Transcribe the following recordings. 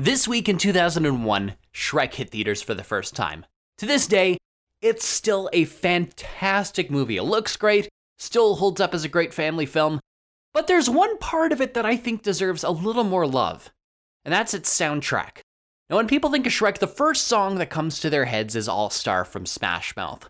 This week in 2001, Shrek hit theaters for the first time. To this day, it's still a fantastic movie. It looks great, still holds up as a great family film, but there's one part of it that I think deserves a little more love, and that's its soundtrack. Now, when people think of Shrek, the first song that comes to their heads is All Star from Smash Mouth.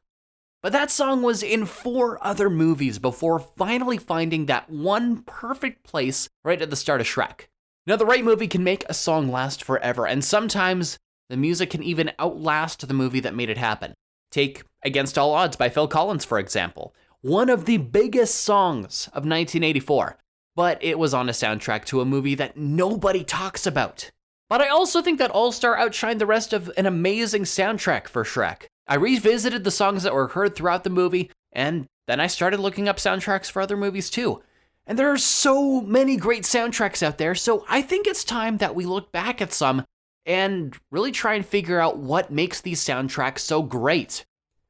But that song was in four other movies before finally finding that one perfect place right at the start of Shrek. Now, the right movie can make a song last forever, and sometimes the music can even outlast the movie that made it happen. Take Against All Odds by Phil Collins, for example, one of the biggest songs of 1984, but it was on a soundtrack to a movie that nobody talks about. But I also think that All Star outshined the rest of an amazing soundtrack for Shrek. I revisited the songs that were heard throughout the movie, and then I started looking up soundtracks for other movies too. And there are so many great soundtracks out there, so I think it's time that we look back at some and really try and figure out what makes these soundtracks so great.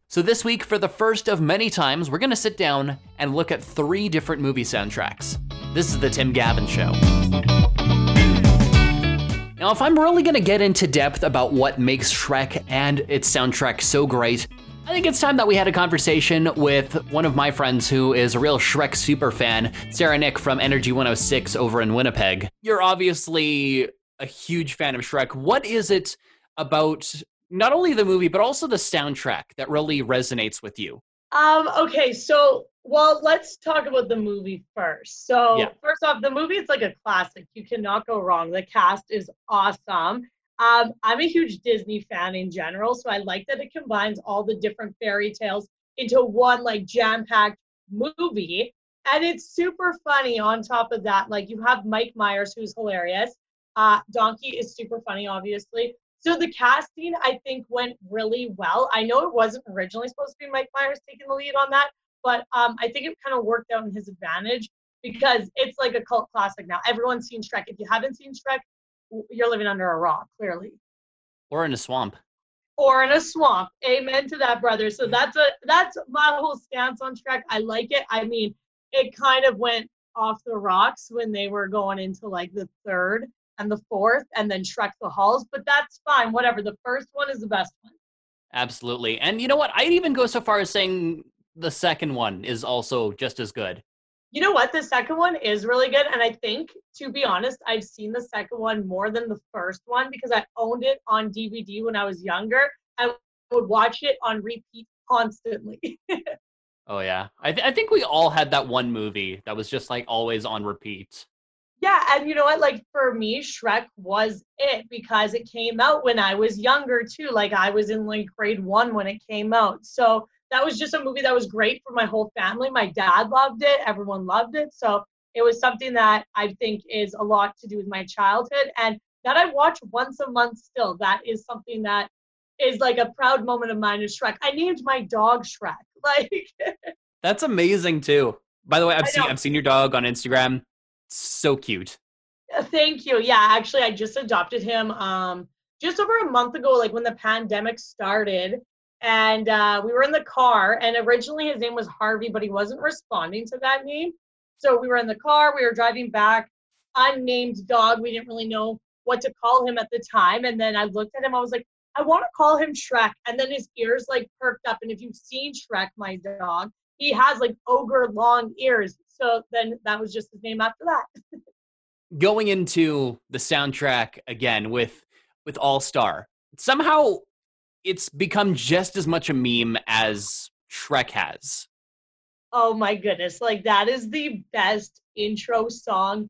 So, this week, for the first of many times, we're gonna sit down and look at three different movie soundtracks. This is The Tim Gavin Show. Now, if I'm really gonna get into depth about what makes Shrek and its soundtrack so great, I think it's time that we had a conversation with one of my friends who is a real Shrek super fan, Sarah Nick from Energy 106 over in Winnipeg. You're obviously a huge fan of Shrek. What is it about not only the movie, but also the soundtrack that really resonates with you? Um, okay, so well, let's talk about the movie first. So Yeah. first off, the movie is like a classic. You cannot go wrong. The cast is awesome. Um, I'm a huge Disney fan in general, so I like that it combines all the different fairy tales into one like jam-packed movie. And it's super funny on top of that. Like you have Mike Myers, who's hilarious. Uh, Donkey is super funny, obviously. So the casting, I think, went really well. I know it wasn't originally supposed to be Mike Myers taking the lead on that, but um, I think it kind of worked out in his advantage because it's like a cult classic now. Everyone's seen Shrek. If you haven't seen Shrek, you're living under a rock, clearly, Or in a swamp? or in a swamp. Amen to that, brother. So that's a that's my whole stance on Shrek. I like it. I mean, it kind of went off the rocks when they were going into like the third and the fourth, and then Shrek the Halls. But that's fine. Whatever. The first one is the best one. Absolutely. And you know what? I'd even go so far as saying the second one is also just as good. You know what? The second one is really good. And I think, to be honest, I've seen the second one more than the first one because I owned it on DVD when I was younger. I would watch it on repeat constantly. Oh, yeah. I, th- I think we all had that one movie that was just like always on repeat. yeah. And you know what? Like for me, Shrek was it because it came out when I was younger too. Like I was in like grade one when it came out. So that was just a movie that was great for my whole family. My dad loved it. Everyone loved it. So it was something that I think is a lot to do with my childhood and that I watch once a month still. That is something that is like a proud moment of mine is Shrek. I named my dog Shrek. Like That's amazing too. By the way, I've seen. I've seen your dog on Instagram. So cute. thank you. Yeah, actually I just adopted him um just over a month ago, like when the pandemic started. And uh, we were in the car, and originally his name was Harvey, but he wasn't responding to that name. So we were in the car, we were driving back, unnamed dog. We didn't really know what to call him at the time. And then I looked at him, I was like, I want to call him Shrek. And then his ears like perked up. And if you've seen Shrek, my dog, he has like ogre long ears. So then that was just his name after that. Going into the soundtrack again with with All Star. Somehow it's become just as much a meme as Shrek has. Oh my goodness. Like that is the best intro song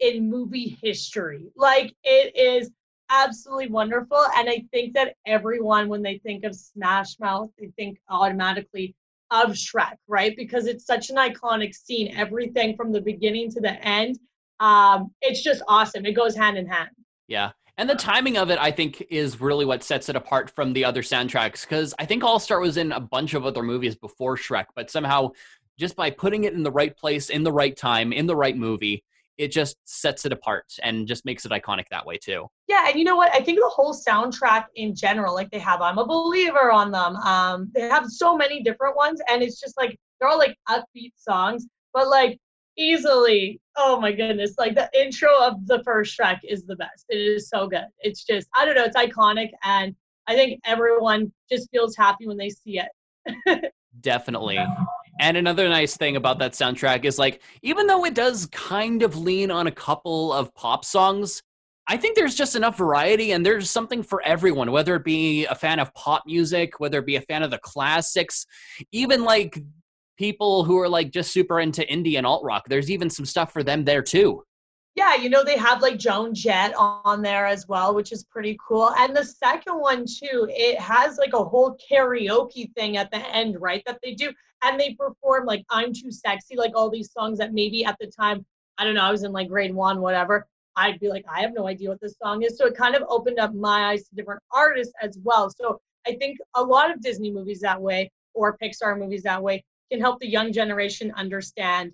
in movie history. Like it is absolutely wonderful. And I think that everyone, when they think of Smash Mouth, they think automatically of Shrek, right? Because it's such an iconic scene. Everything from the beginning to the end. Um, it's just awesome. It goes hand in hand. Yeah. And the timing of it, I think, is really what sets it apart from the other soundtracks. Because I think All Star was in a bunch of other movies before Shrek, but somehow, just by putting it in the right place, in the right time, in the right movie, it just sets it apart and just makes it iconic that way too. Yeah, and you know what? I think the whole soundtrack in general, like they have I'm a Believer on them. Um, they have so many different ones, and it's just like they're all like upbeat songs, but like easily oh my goodness, like the intro of the first track is the best. It is so good. It's just, I don't know, it's iconic. And I think everyone just feels happy when they see it. Definitely. And another nice thing about that soundtrack is like, even though it does kind of lean on a couple of pop songs, I think there's just enough variety and there's something for everyone, whether it be a fan of pop music, whether it be a fan of the classics, even like people who are like just super into indie and alt rock. There's even some stuff for them there too. Yeah, you know, they have like Joan Jett on there as well, which is pretty cool. And the second one, too, it has like a whole karaoke thing at the end, right? That they do. And they perform like I'm Too Sexy, like all these songs that maybe at the time, I don't know, I was in like grade one, whatever. I'd be like, I have no idea what this song is. So it kind of opened up my eyes to different artists as well. So I think a lot of Disney movies that way or Pixar movies that way can help the young generation understand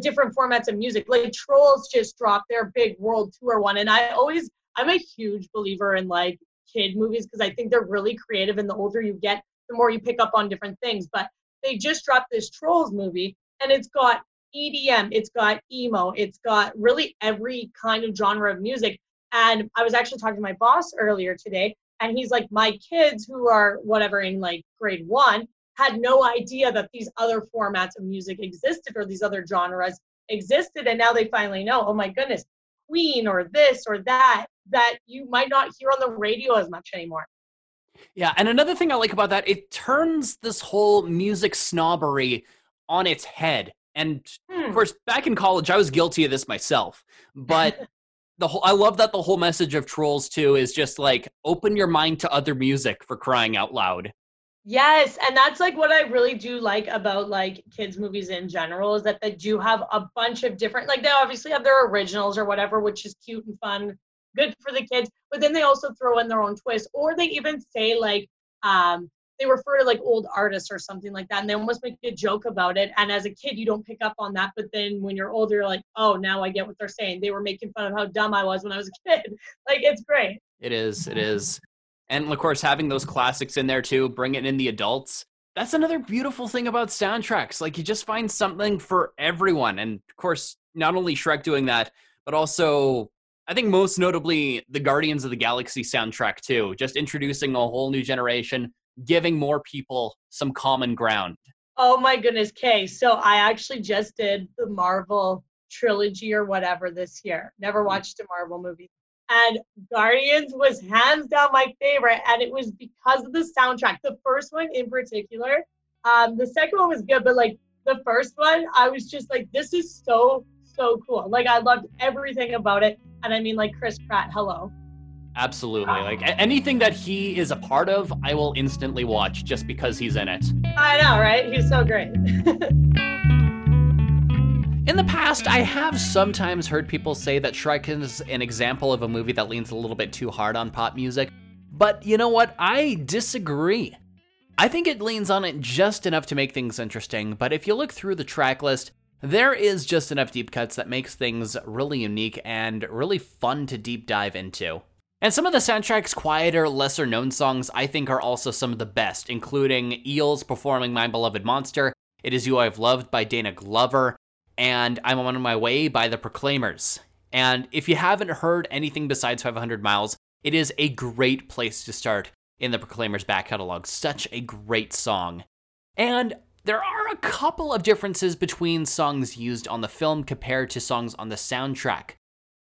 different formats of music. Like Trolls just dropped their big world tour one, and I always I'm a huge believer in like kid movies because I think they're really creative, and the older you get, the more you pick up on different things. But they just dropped this Trolls movie, and it's got EDM, it's got emo, it's got really every kind of genre of music. And I was actually talking to my boss earlier today, and he's like, my kids who are whatever in like grade one had no idea that these other formats of music existed or these other genres existed. And now they finally know oh my goodness queen or this or that that you might not hear on the radio as much anymore. Yeah and another thing i like about that it turns this whole music snobbery on its head. And hmm. of course back in college i was guilty of this myself but the whole i love that the whole message of trolls 2 is just like open your mind to other music for crying out loud Yes, and that's like what I really do like about like kids movies in general is that they do have a bunch of different like they obviously have their originals or whatever which is cute and fun, good for the kids, but then they also throw in their own twist or they even say like um they refer to like old artists or something like that and they almost make a joke about it and as a kid you don't pick up on that but then when you're older you're like oh now i get what they're saying. They were making fun of how dumb i was when i was a kid. Like it's great. It is it is and of course, having those classics in there too, bringing in the adults. That's another beautiful thing about soundtracks. Like you just find something for everyone. And of course, not only Shrek doing that, but also I think most notably the Guardians of the Galaxy soundtrack too, just introducing a whole new generation, giving more people some common ground. Oh my goodness, Kay. So I actually just did the Marvel trilogy or whatever this year. Never mm-hmm. watched a Marvel movie and Guardians was hands down my favorite, and it was because of the soundtrack. The first one in particular, um, the second one was good, but like the first one, I was just like, this is so so cool. Like I loved everything about it, and I mean, like Chris Pratt, hello. Absolutely. Like anything that he is a part of, I will instantly watch just because he's in it. I know, right? He's so great. In the past, I have sometimes heard people say that Shrek is an example of a movie that leans a little bit too hard on pop music, but you know what? I disagree. I think it leans on it just enough to make things interesting, but if you look through the track list, there is just enough deep cuts that makes things really unique and really fun to deep dive into. And some of the soundtrack's quieter, lesser known songs I think are also some of the best, including Eels performing My Beloved Monster, It Is You I've Loved by Dana Glover, and I'm on my way by the Proclaimers. And if you haven't heard anything besides 500 Miles, it is a great place to start in the Proclaimers back catalog. Such a great song. And there are a couple of differences between songs used on the film compared to songs on the soundtrack.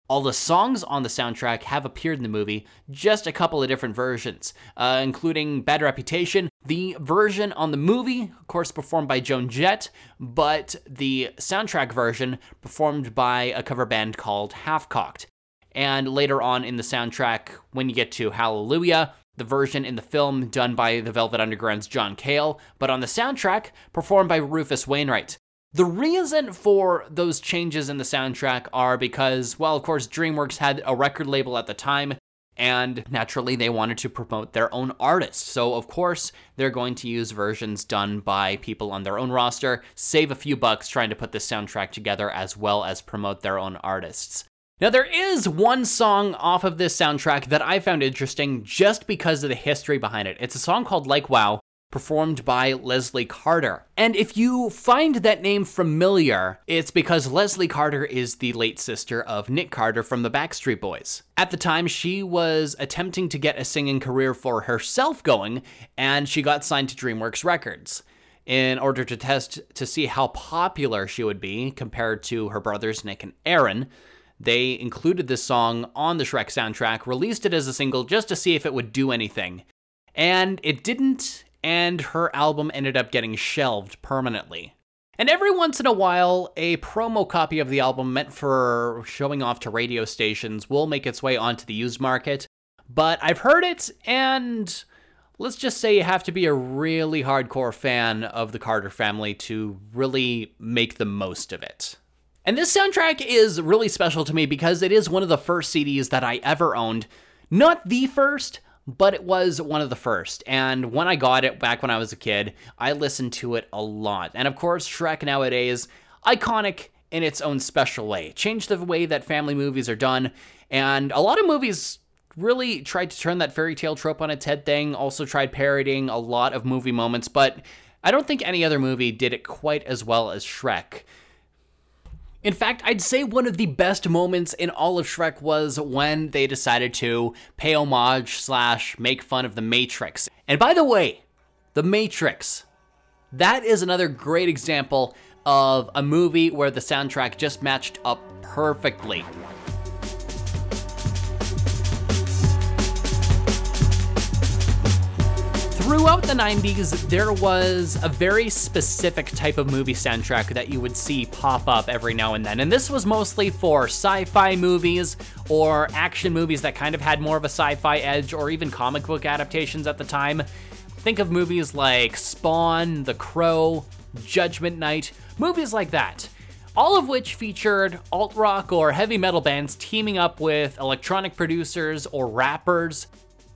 All the songs on the soundtrack have appeared in the movie, just a couple of different versions, uh, including Bad Reputation, the version on the movie, of course, performed by Joan Jett, but the soundtrack version performed by a cover band called Half Cocked. And later on in the soundtrack, when you get to Hallelujah, the version in the film done by the Velvet Underground's John Cale, but on the soundtrack performed by Rufus Wainwright. The reason for those changes in the soundtrack are because, well, of course, DreamWorks had a record label at the time, and naturally they wanted to promote their own artists. So, of course, they're going to use versions done by people on their own roster, save a few bucks trying to put this soundtrack together as well as promote their own artists. Now, there is one song off of this soundtrack that I found interesting just because of the history behind it. It's a song called Like Wow performed by Leslie Carter. And if you find that name familiar, it's because Leslie Carter is the late sister of Nick Carter from the Backstreet Boys. At the time, she was attempting to get a singing career for herself going, and she got signed to DreamWorks Records in order to test to see how popular she would be compared to her brothers Nick and Aaron. They included this song on the Shrek soundtrack, released it as a single just to see if it would do anything. And it didn't, and her album ended up getting shelved permanently. And every once in a while, a promo copy of the album meant for showing off to radio stations will make its way onto the used market. But I've heard it, and let's just say you have to be a really hardcore fan of the Carter family to really make the most of it. And this soundtrack is really special to me because it is one of the first CDs that I ever owned. Not the first, but it was one of the first. And when I got it back when I was a kid, I listened to it a lot. And of course, Shrek nowadays, iconic in its own special way. Changed the way that family movies are done. And a lot of movies really tried to turn that fairy tale trope on its head thing, also tried parodying a lot of movie moments, but I don't think any other movie did it quite as well as Shrek. In fact, I'd say one of the best moments in all of Shrek was when they decided to pay homage slash make fun of the Matrix. And by the way, the Matrix. That is another great example of a movie where the soundtrack just matched up perfectly. Throughout the 90s, there was a very specific type of movie soundtrack that you would see pop up every now and then. And this was mostly for sci fi movies or action movies that kind of had more of a sci fi edge or even comic book adaptations at the time. Think of movies like Spawn, The Crow, Judgment Night, movies like that. All of which featured alt rock or heavy metal bands teaming up with electronic producers or rappers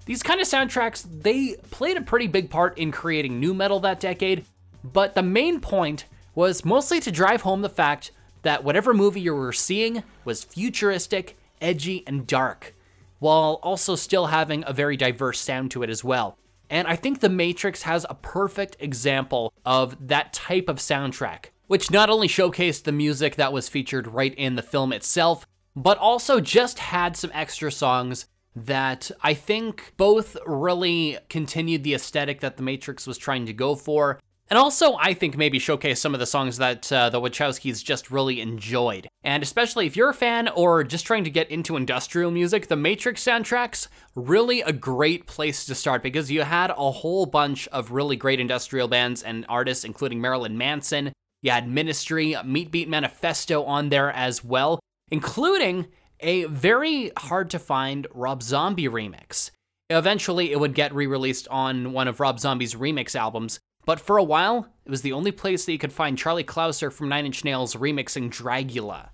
these kind of soundtracks, they played a pretty big part in creating nu metal that decade, but the main point was mostly to drive home the fact that whatever movie you were seeing was futuristic, edgy, and dark, while also still having a very diverse sound to it as well. And I think The Matrix has a perfect example of that type of soundtrack, which not only showcased the music that was featured right in the film itself, but also just had some extra songs that I think both really continued the aesthetic that The Matrix was trying to go for, and also, I think maybe showcase some of the songs that uh, the Wachowskis just really enjoyed. And especially if you're a fan or just trying to get into industrial music, the Matrix soundtracks really a great place to start because you had a whole bunch of really great industrial bands and artists, including Marilyn Manson. You had Ministry, Meat Beat Manifesto on there as well, including a very hard to find Rob Zombie remix. Eventually, it would get re released on one of Rob Zombie's remix albums, but for a while, it was the only place that you could find Charlie Clouser from Nine Inch Nails remixing Dragula.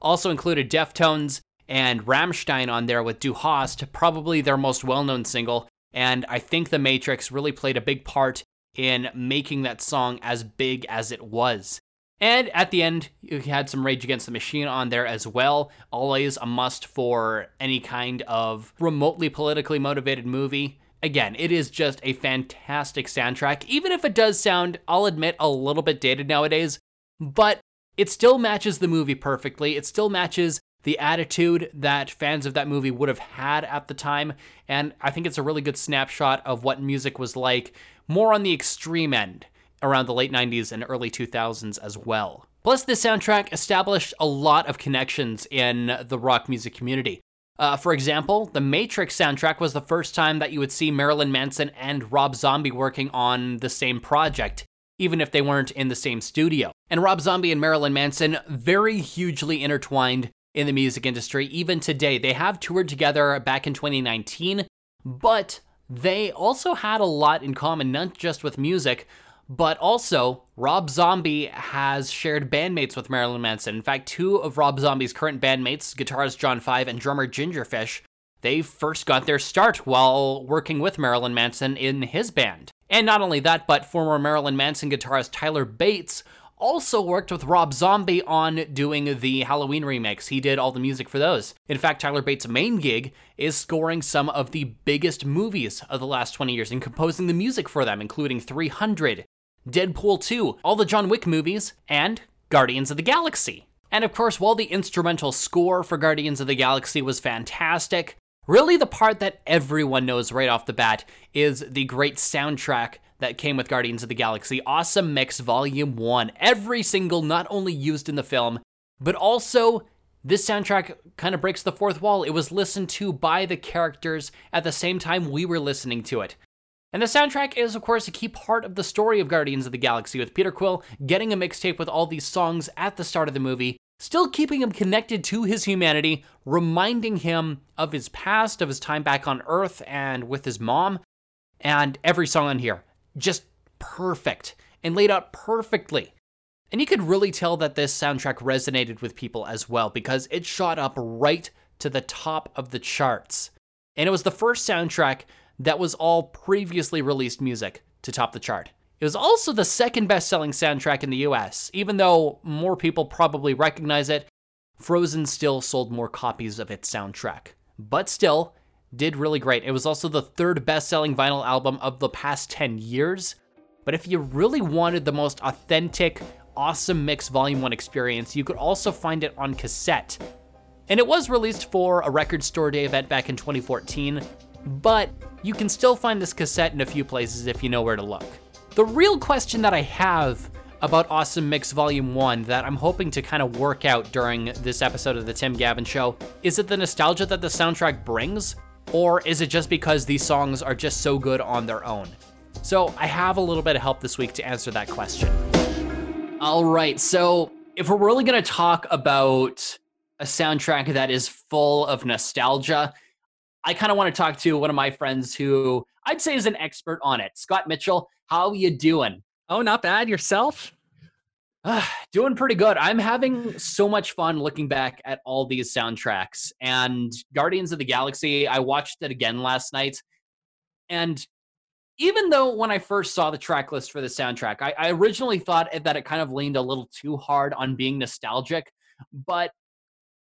Also included Deftones and Rammstein on there with Du Hast, probably their most well known single, and I think The Matrix really played a big part in making that song as big as it was. And at the end, you had some Rage Against the Machine on there as well. Always a must for any kind of remotely politically motivated movie. Again, it is just a fantastic soundtrack, even if it does sound, I'll admit, a little bit dated nowadays, but it still matches the movie perfectly. It still matches the attitude that fans of that movie would have had at the time, and I think it's a really good snapshot of what music was like, more on the extreme end around the late 90s and early 2000s as well. Plus, this soundtrack established a lot of connections in the rock music community. Uh, for example, the Matrix soundtrack was the first time that you would see Marilyn Manson and Rob Zombie working on the same project, even if they weren't in the same studio. And Rob Zombie and Marilyn Manson very hugely intertwined in the music industry even today. They have toured together back in 2019, but they also had a lot in common, not just with music, but also, Rob Zombie has shared bandmates with Marilyn Manson. In fact, two of Rob Zombie's current bandmates, guitarist John Five and drummer Gingerfish, they first got their start while working with Marilyn Manson in his band. And not only that, but former Marilyn Manson guitarist Tyler Bates also worked with Rob Zombie on doing the Halloween remakes. He did all the music for those. In fact, Tyler Bates' main gig is scoring some of the biggest movies of the last 20 years and composing the music for them, including 300, Deadpool 2, all the John Wick movies, and Guardians of the Galaxy. And of course, while the instrumental score for Guardians of the Galaxy was fantastic, really the part that everyone knows right off the bat is the great soundtrack that came with Guardians of the Galaxy Awesome Mix Volume 1. Every single not only used in the film, but also this soundtrack kind of breaks the fourth wall. It was listened to by the characters at the same time we were listening to it. And the soundtrack is, of course, a key part of the story of Guardians of the Galaxy, with Peter Quill getting a mixtape with all these songs at the start of the movie, still keeping him connected to his humanity, reminding him of his past, of his time back on Earth and with his mom. And every song on here, just perfect and laid out perfectly. And you could really tell that this soundtrack resonated with people as well because it shot up right to the top of the charts. And it was the first soundtrack that was all previously released music to top the chart. It was also the second best selling soundtrack in the US. Even though more people probably recognize it, Frozen still sold more copies of its soundtrack. But still, did really great. It was also the third best selling vinyl album of the past 10 years. But if you really wanted the most authentic, awesome mix volume 1 experience, you could also find it on cassette. And it was released for a record store day event back in 2014, but you can still find this cassette in a few places if you know where to look. The real question that I have about Awesome Mix Volume 1 that I'm hoping to kind of work out during this episode of The Tim Gavin Show is it the nostalgia that the soundtrack brings, or is it just because these songs are just so good on their own? So I have a little bit of help this week to answer that question. All right, so if we're really going to talk about a soundtrack that is full of nostalgia, I kind of want to talk to one of my friends who I'd say is an expert on it. Scott Mitchell, how you doing? Oh, not bad. Yourself? Uh, doing pretty good. I'm having so much fun looking back at all these soundtracks. And Guardians of the Galaxy, I watched it again last night. And even though when I first saw the track list for the soundtrack, I, I originally thought that it kind of leaned a little too hard on being nostalgic. But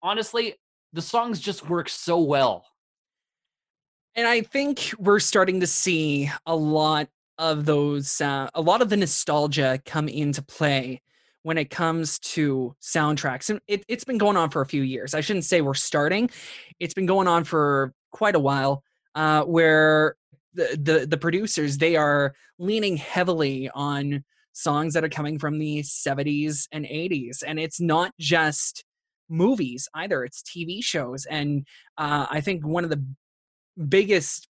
honestly, the songs just work so well and I think we're starting to see a lot of those, uh, a lot of the nostalgia come into play when it comes to soundtracks. And it, it's been going on for a few years. I shouldn't say we're starting, it's been going on for quite a while uh, where the, the, the producers, they are leaning heavily on songs that are coming from the 70s and 80s. And it's not just movies either it's tv shows and uh, i think one of the biggest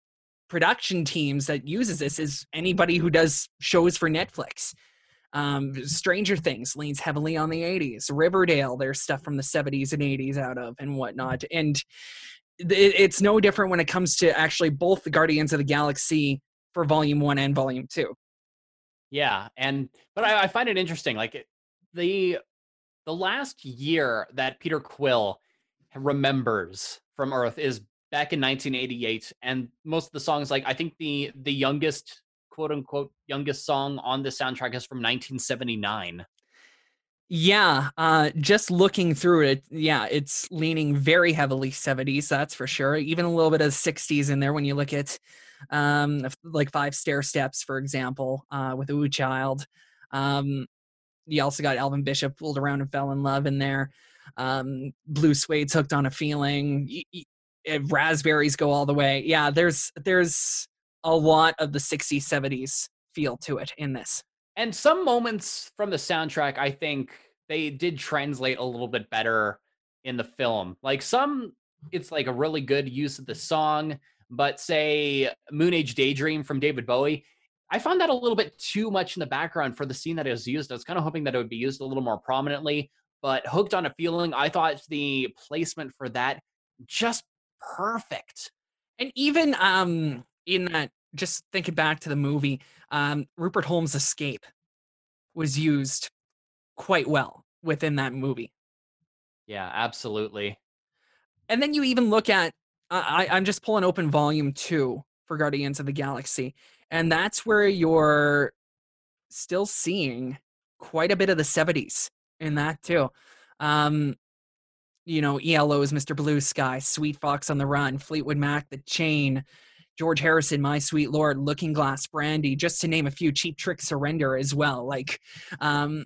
production teams that uses this is anybody who does shows for Netflix. Um, Stranger Things leans heavily on the 80s. Riverdale, there's stuff from the 70s and 80s out of and whatnot. And it, it's no different when it comes to actually both the Guardians of the Galaxy for Volume One and Volume Two. Yeah, and but I, I find it interesting. Like it, the the last year that Peter Quill remembers from Earth is back in 1988 and most of the songs like i think the the youngest quote unquote youngest song on the soundtrack is from 1979 yeah uh just looking through it yeah it's leaning very heavily 70s that's for sure even a little bit of 60s in there when you look at um like Five Stairsteps for example uh with ooh child. Um you also got Elvin Bishop fooled around and fell in love in there. Um Blue Swede's hooked on a feeling raspberries go all the way. Yeah, there's there's a lot of the 60s 70s feel to it in this. And some moments from the soundtrack I think they did translate a little bit better in the film. Like some it's like a really good use of the song, but say Moon Age Daydream from David Bowie, I found that a little bit too much in the background for the scene that it was used. I was kind of hoping that it would be used a little more prominently, but Hooked on a Feeling, I thought the placement for that just perfect. And even um in that just thinking back to the movie, um Rupert Holmes' escape was used quite well within that movie. Yeah, absolutely. And then you even look at I, I'm just pulling open volume two for Guardians of the Galaxy, and that's where you're still seeing quite a bit of the 70s in that too. Um, you know, ELO's Mr. Blue Sky, Sweet Fox on the Run, Fleetwood Mac, The Chain, George Harrison, My Sweet Lord, Looking Glass Brandy, just to name a few, Cheap Trick Surrender as well. Like, um,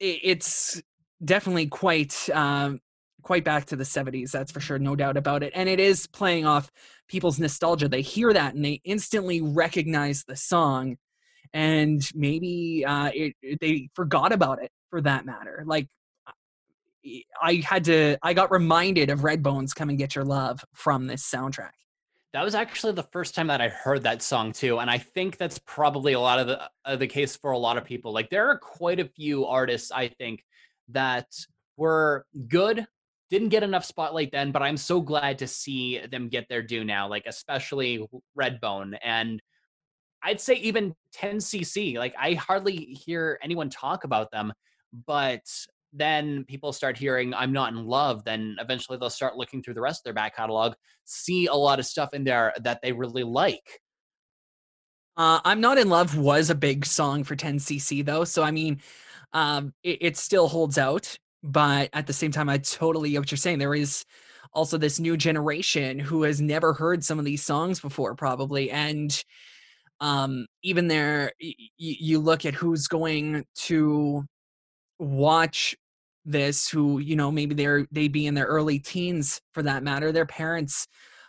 it, it's definitely quite um, quite back to the 70s that's for sure no doubt about it and it is playing off people's nostalgia they hear that and they instantly recognize the song and maybe uh, it, they forgot about it for that matter like I had to I got reminded of Redbone's Come and Get Your Love from this soundtrack. That was actually the first time that I heard that song too, and I think that's probably a lot of the uh, the case for a lot of people. Like there are quite a few artists I think that were good, didn't get enough spotlight then, but I'm so glad to see them get their due now. Like especially Redbone and I'd say even 10cc. Like I hardly hear anyone talk about them, but then people start hearing I'm not in love, then eventually they'll start looking through the rest of their back catalog, see a lot of stuff in there that they really like. Uh, I'm not in love was a big song for 10cc though, so I mean, um, it, it still holds out. But at the same time, I totally get what you're saying. There is also this new generation who has never heard some of these songs before, probably, and um, even there, y- you look at who's going to watch this who you know maybe they're they be in their early teens for that matter their parents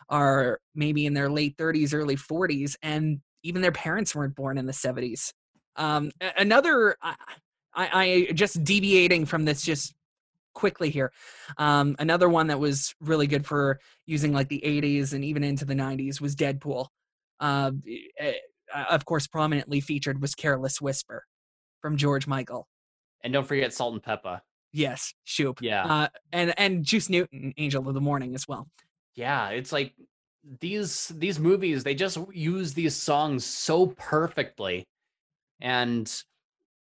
are maybe in their late 30s early 40s and even their parents weren't born in the 70s um another I, I, I just deviating from this just quickly here um another one that was really good for using like the 80s and even into the 90s was deadpool. Uh, of course prominently featured was careless whisper from george michael. And don't forget Salt-N-Pepa Yes, Shoop. Yeah. Uh, and and Juice Newton, Angel of the Morning as well. Yeah, it's like these these movies they just use these songs so perfectly, and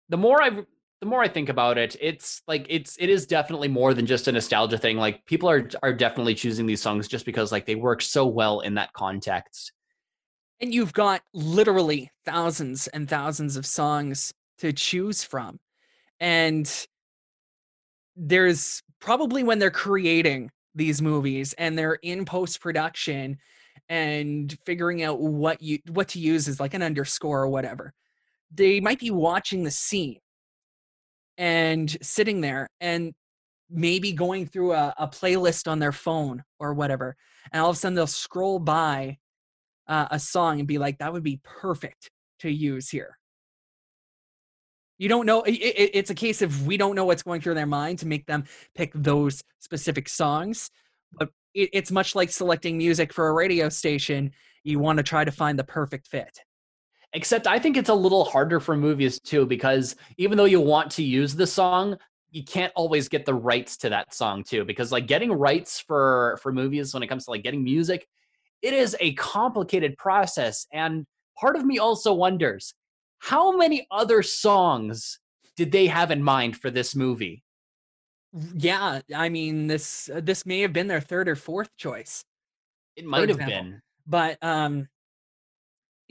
the more I the more I think about it, it's like it's it is definitely more than just a nostalgia thing. Like people are are definitely choosing these songs just because like they work so well in that context. And you've got literally thousands and thousands of songs to choose from. And there's probably when they're creating these movies and they're in post production and figuring out what you what to use as like an underscore or whatever they might be watching the scene and sitting there and maybe going through a, a playlist on their phone or whatever and all of a sudden they'll scroll by uh, a song and be like that would be perfect to use here you don't know. It, it, it's a case of we don't know what's going through their mind to make them pick those specific songs. But it, it's much like selecting music for a radio station. You want to try to find the perfect fit. Except I think it's a little harder for movies too, because even though you want to use the song, you can't always get the rights to that song too. Because like getting rights for for movies when it comes to like getting music, it is a complicated process. And part of me also wonders how many other songs did they have in mind for this movie? Yeah, I mean this uh, this may have been their third or fourth choice. It might have been. But um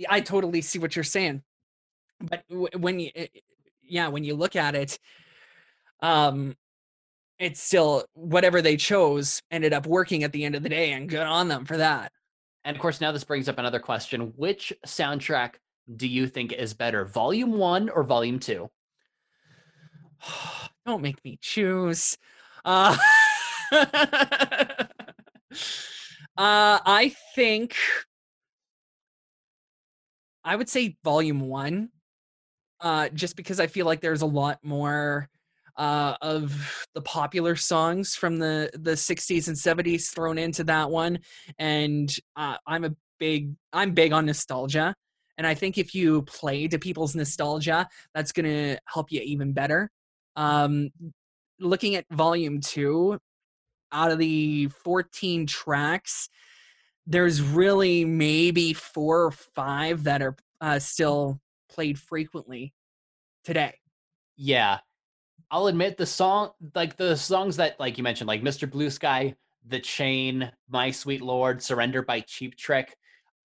I totally see what you're saying. But w- when you yeah, when you look at it um it's still whatever they chose ended up working at the end of the day and good on them for that. And of course now this brings up another question, which soundtrack do you think is better, Volume One or Volume Two? Don't make me choose. Uh, uh, I think I would say Volume One, uh, just because I feel like there's a lot more uh, of the popular songs from the the 60s and 70s thrown into that one, and uh, I'm a big I'm big on nostalgia. And I think if you play to people's nostalgia, that's going to help you even better. Um, looking at volume two, out of the 14 tracks, there's really maybe four or five that are uh, still played frequently today. Yeah. I'll admit the song, like the songs that, like you mentioned, like Mr. Blue Sky, The Chain, My Sweet Lord, Surrender by Cheap Trick.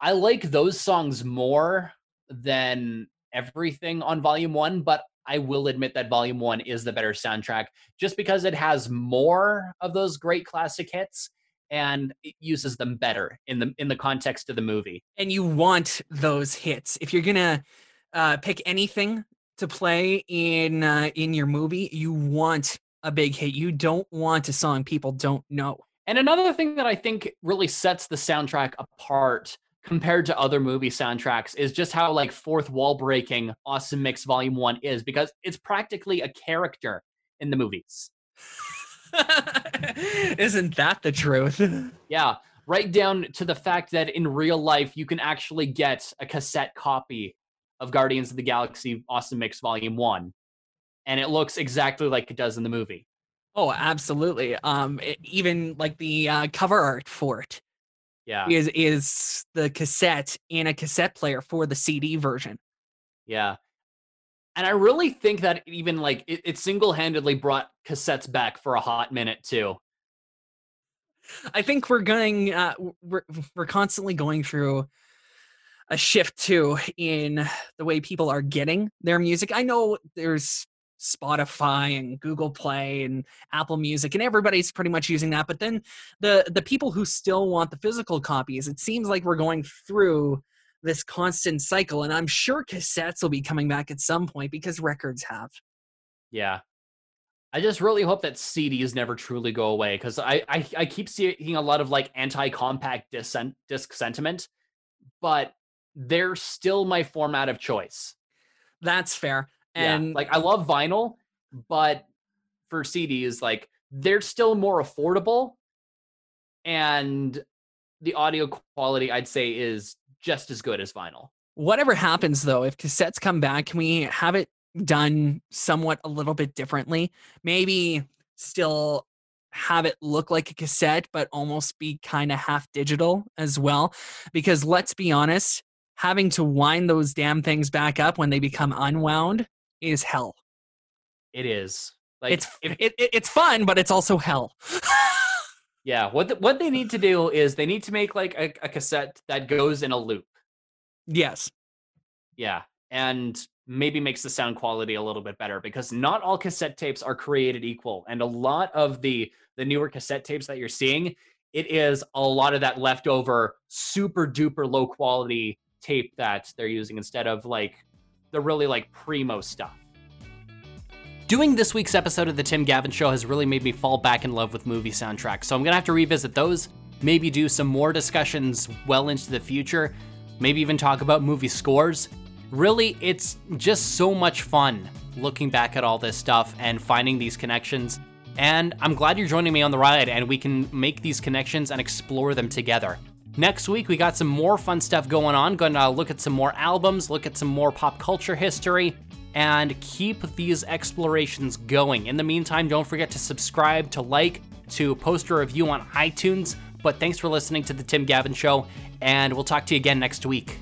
I like those songs more than everything on volume one, but I will admit that Volume 1 is the better soundtrack just because it has more of those great classic hits and it uses them better in the in the context of the movie. And you want those hits. If you're going to uh, pick anything to play in uh, in your movie, you want a big hit. You don't want a song people don't know. And another thing that I think really sets the soundtrack apart compared to other movie soundtracks is just how like fourth wall breaking Awesome Mix Volume 1 is because it's practically a character in the movies. Isn't that the truth? Yeah, right down to the fact that in real life you can actually get a cassette copy of Guardians of the Galaxy Awesome Mix Volume 1 and it looks exactly like it does in the movie. Oh, absolutely. Um, it, even like the uh, cover art for it Yeah. is is the cassette in a cassette player for the CD version. Yeah. And I really think that even like it, it single-handedly brought cassettes back for a hot minute too. I think we're going uh, we're we're constantly going through a shift too in the way people are getting their music. I know there's Spotify and Google Play and Apple Music and everybody's pretty much using that, but then the the people who still want the physical copies, it seems like we're going through this constant cycle and I'm sure cassettes will be coming back at some point because records have. Yeah. I just really hope that CDs never truly go away because I, I I keep seeing a lot of like anti-compact disc, disc sentiment, but they're still my format of choice. That's fair. Yeah, And like I love vinyl, but for CDs, like they're still more affordable, and the audio quality I'd say is just as good as vinyl. whatever happens though, if cassettes come back, can we have it done somewhat a little bit differently? Maybe still have it look like a cassette, but almost be kind of half digital as well. Because let's be honest, having to wind those damn things back up when they become unwound is hell. It is like it's if, it, it- it's fun, but it's also hell. yeah. What the, what they need to do is they need to make like a, a cassette that goes in a loop. yes. Yeah, and maybe makes the sound quality a little bit better because not all cassette tapes are created equal, and a lot of the the newer cassette tapes that you're seeing, it is a lot of that leftover super duper low quality tape that they're using instead of like the really like primo stuff. Doing this week's episode of The Tim Gavin Show has really made me fall back in love with movie soundtracks, so I'm gonna have to revisit those, maybe do some more discussions well into the future, maybe even talk about movie scores. Really, it's just so much fun looking back at all this stuff and finding these connections. And I'm glad you're joining me on the ride and we can make these connections and explore them together. Next week, we got some more fun stuff going on. Going to look at some more albums, look at some more pop culture history, and keep these explorations going. In the meantime, don't forget to subscribe, to like, to post a review on iTunes. But thanks for listening to The Tim Gavin Show, and we'll talk to you again next week.